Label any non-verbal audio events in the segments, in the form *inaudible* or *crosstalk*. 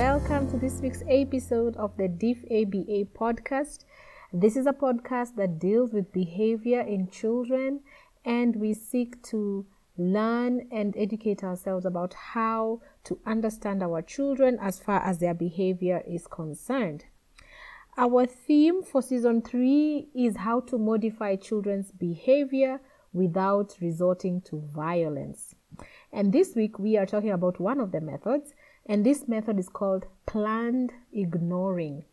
welcome to this week's episode of the DIF ABA podcast. This is a podcast that deals with behavior in children, and we seek to learn and educate ourselves about how to understand our children as far as their behavior is concerned. Our theme for season three is how to modify children's behavior without resorting to violence. And this week we are talking about one of the methods, and this method is called planned ignoring.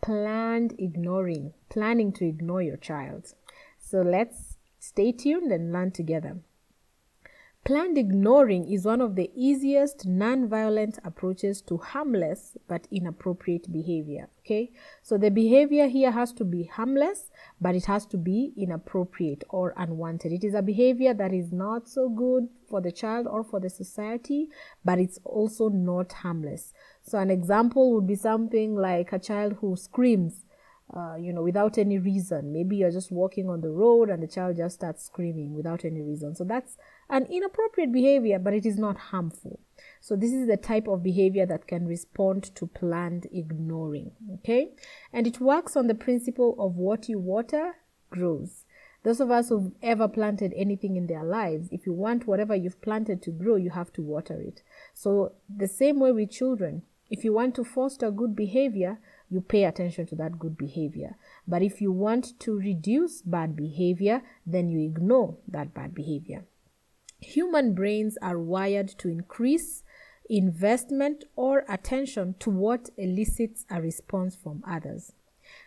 Planned ignoring, planning to ignore your child. So let's stay tuned and learn together. Planned ignoring is one of the easiest non-violent approaches to harmless but inappropriate behavior. Okay, so the behavior here has to be harmless, but it has to be inappropriate or unwanted. It is a behavior that is not so good for the child or for the society, but it's also not harmless. So, an example would be something like a child who screams uh, you know, without any reason. Maybe you're just walking on the road and the child just starts screaming without any reason. So that's an inappropriate behavior, but it is not harmful. So this is the type of behavior that can respond to planned ignoring. Okay. And it works on the principle of what you water grows. Those of us who've ever planted anything in their lives, if you want whatever you've planted to grow, you have to water it. So the same way with children, if you want to foster good behavior, you pay attention to that good behavior. But if you want to reduce bad behavior, then you ignore that bad behavior. Human brains are wired to increase investment or attention to what elicits a response from others.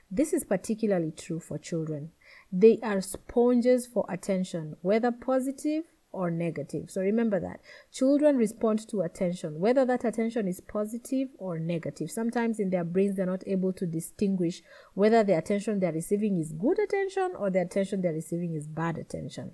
This is particularly true for children. They are sponges for attention, whether positive or negative. So remember that children respond to attention, whether that attention is positive or negative. Sometimes in their brains, they're not able to distinguish whether the attention they're receiving is good attention or the attention they're receiving is bad attention.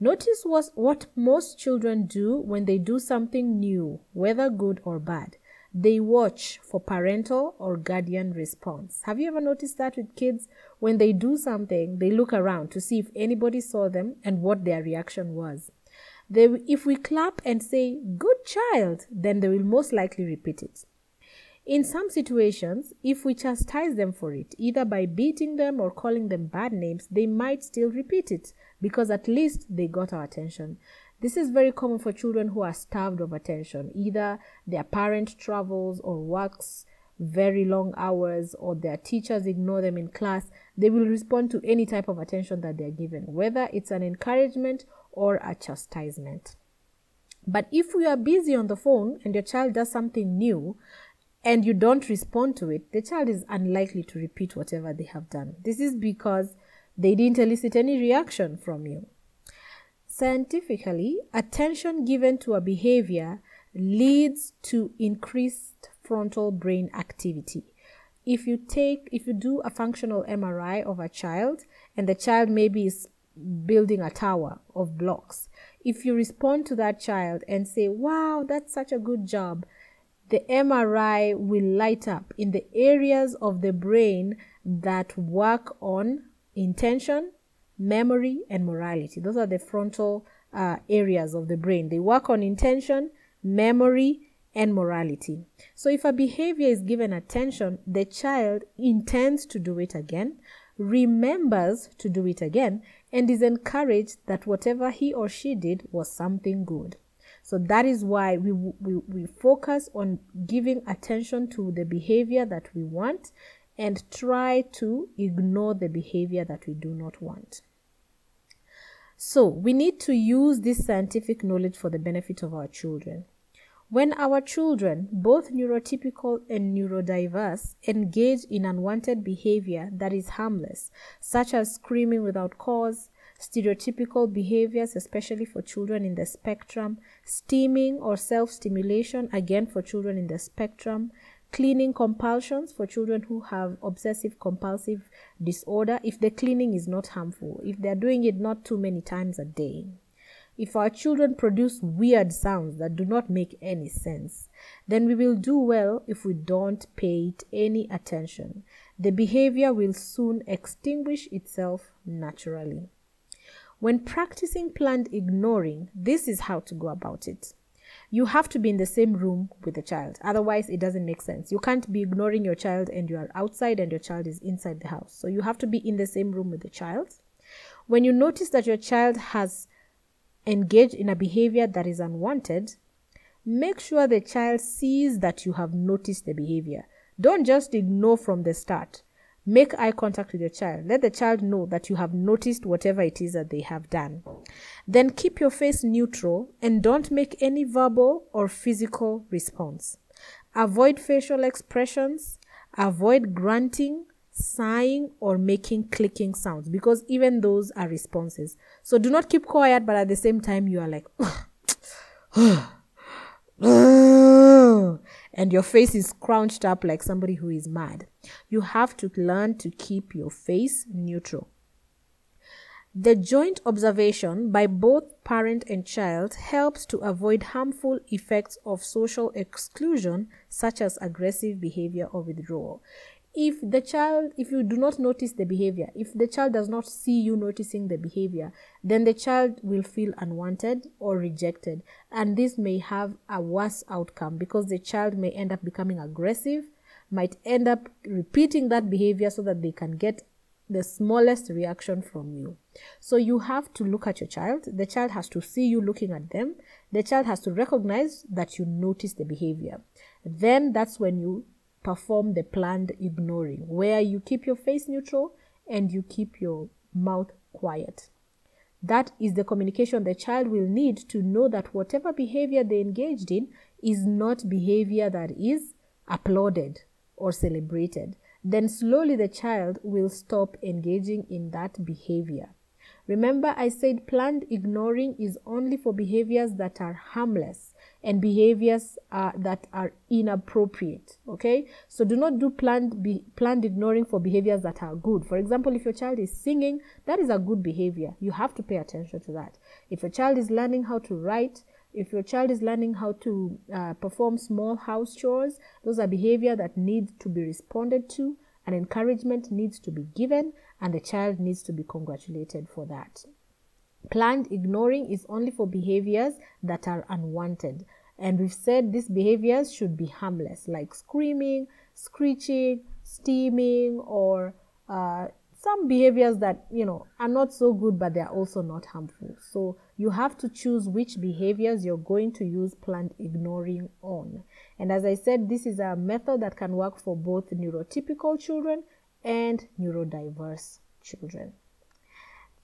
Notice what, what most children do when they do something new, whether good or bad. They watch for parental or guardian response. Have you ever noticed that with kids? When they do something, they look around to see if anybody saw them and what their reaction was. They, if we clap and say, Good child, then they will most likely repeat it. In some situations, if we chastise them for it, either by beating them or calling them bad names, they might still repeat it because at least they got our attention. This is very common for children who are starved of attention. Either their parent travels or works very long hours or their teachers ignore them in class. They will respond to any type of attention that they're given, whether it's an encouragement or a chastisement. But if you are busy on the phone and your child does something new and you don't respond to it, the child is unlikely to repeat whatever they have done. This is because they didn't elicit any reaction from you. Scientifically, attention given to a behavior leads to increased frontal brain activity. If you take, if you do a functional MRI of a child and the child maybe is building a tower of blocks, if you respond to that child and say, wow, that's such a good job, the MRI will light up in the areas of the brain that work on intention, memory, and morality. Those are the frontal uh, areas of the brain. They work on intention, memory, and morality. So, if a behavior is given attention, the child intends to do it again, remembers to do it again, and is encouraged that whatever he or she did was something good. So, that is why we, we, we focus on giving attention to the behavior that we want and try to ignore the behavior that we do not want. So, we need to use this scientific knowledge for the benefit of our children. When our children, both neurotypical and neurodiverse, engage in unwanted behavior that is harmless, such as screaming without cause, stereotypical behaviors, especially for children in the spectrum, stimming or self stimulation, again for children in the spectrum, cleaning compulsions for children who have obsessive compulsive disorder. If the cleaning is not harmful if they're doing it not too many times a day if our children produce weird sounds that do not make any sense then we will do well if we don't pay it any attention. The behavior will soon extinguish itself naturally. When practicing planned ignoring this is how to go about it you have to be in the same room with the child. Otherwise, it doesn't make sense. You can't be ignoring your child and you are outside and your child is inside the house. So you have to be in the same room with the child. When you notice that your child has engaged in a behavior that is unwanted, make sure the child sees that you have noticed the behavior. Don't just ignore from the start. Make eye contact with your child. Let the child know that you have noticed whatever it is that they have done. Then keep your face neutral and don't make any verbal or physical response. Avoid facial expressions. Avoid grunting, sighing, or making clicking sounds because even those are responses. So do not keep quiet, but at the same time, you are like, *sighs* *sighs* *sighs* and your face is crouched up like somebody who is mad. You have to learn to keep your face neutral. The joint observation by both parent and child helps to avoid harmful effects of social exclusion, such as aggressive behavior or withdrawal if the child if you do not notice the behavior if the child does not see you noticing the behavior then the child will feel unwanted or rejected and this may have a worse outcome because the child may end up becoming aggressive might end up repeating that behavior so that they can get the smallest reaction from you. So you have to look at your child. The child has to see you looking at them. The child has to recognize that you notice the behavior. Then that's when you perform the planned ignoring, where you keep your face neutral and you keep your mouth quiet. That is the communication the child will need to know that whatever behavior they engaged in is not behavior that is applauded or celebrated. Then slowly the child will stop engaging in that behavior. Remember, I said planned ignoring is only for behaviors that are harmless and behaviors uh, that are inappropriate okay? So do not do planned be, planned ignoring for behaviors that are good. For example if your child is singing that is a good behavior. You have to pay attention to that. If a child is learning how to write if your child is learning how to uh, perform small house chores those are behavior that need to be responded to and encouragement needs to be given and the child needs to be congratulated for that Planned ignoring is only for behaviors that are unwanted. And we've said these behaviors should be harmless, like screaming, screeching, stimming, or uh, some behaviors that you know are not so good but they are also not harmful. So you have to choose which behaviors you're going to use planned ignoring on. And as i said this is a method that can work for both neurotypical children and neurodiverse children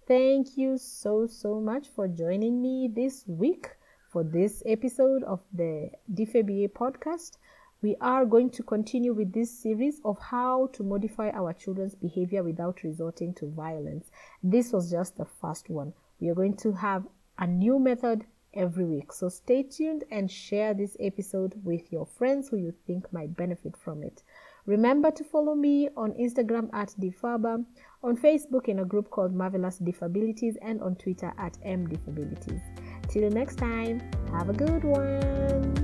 Thank you so, so much for joining me this week for this episode of the DFABA podcast. We are going to continue with this series of how to modify our children's behavior without resorting to violence. This was just the first one. We are going to have a new method every week. So stay tuned and share this episode with your friends who you think might benefit from it. Remember to follow me on Instagram at Difaba, on Facebook in a group called Marvelous Difabilities, and on Twitter at MDifabilities. Till next time, have a good one.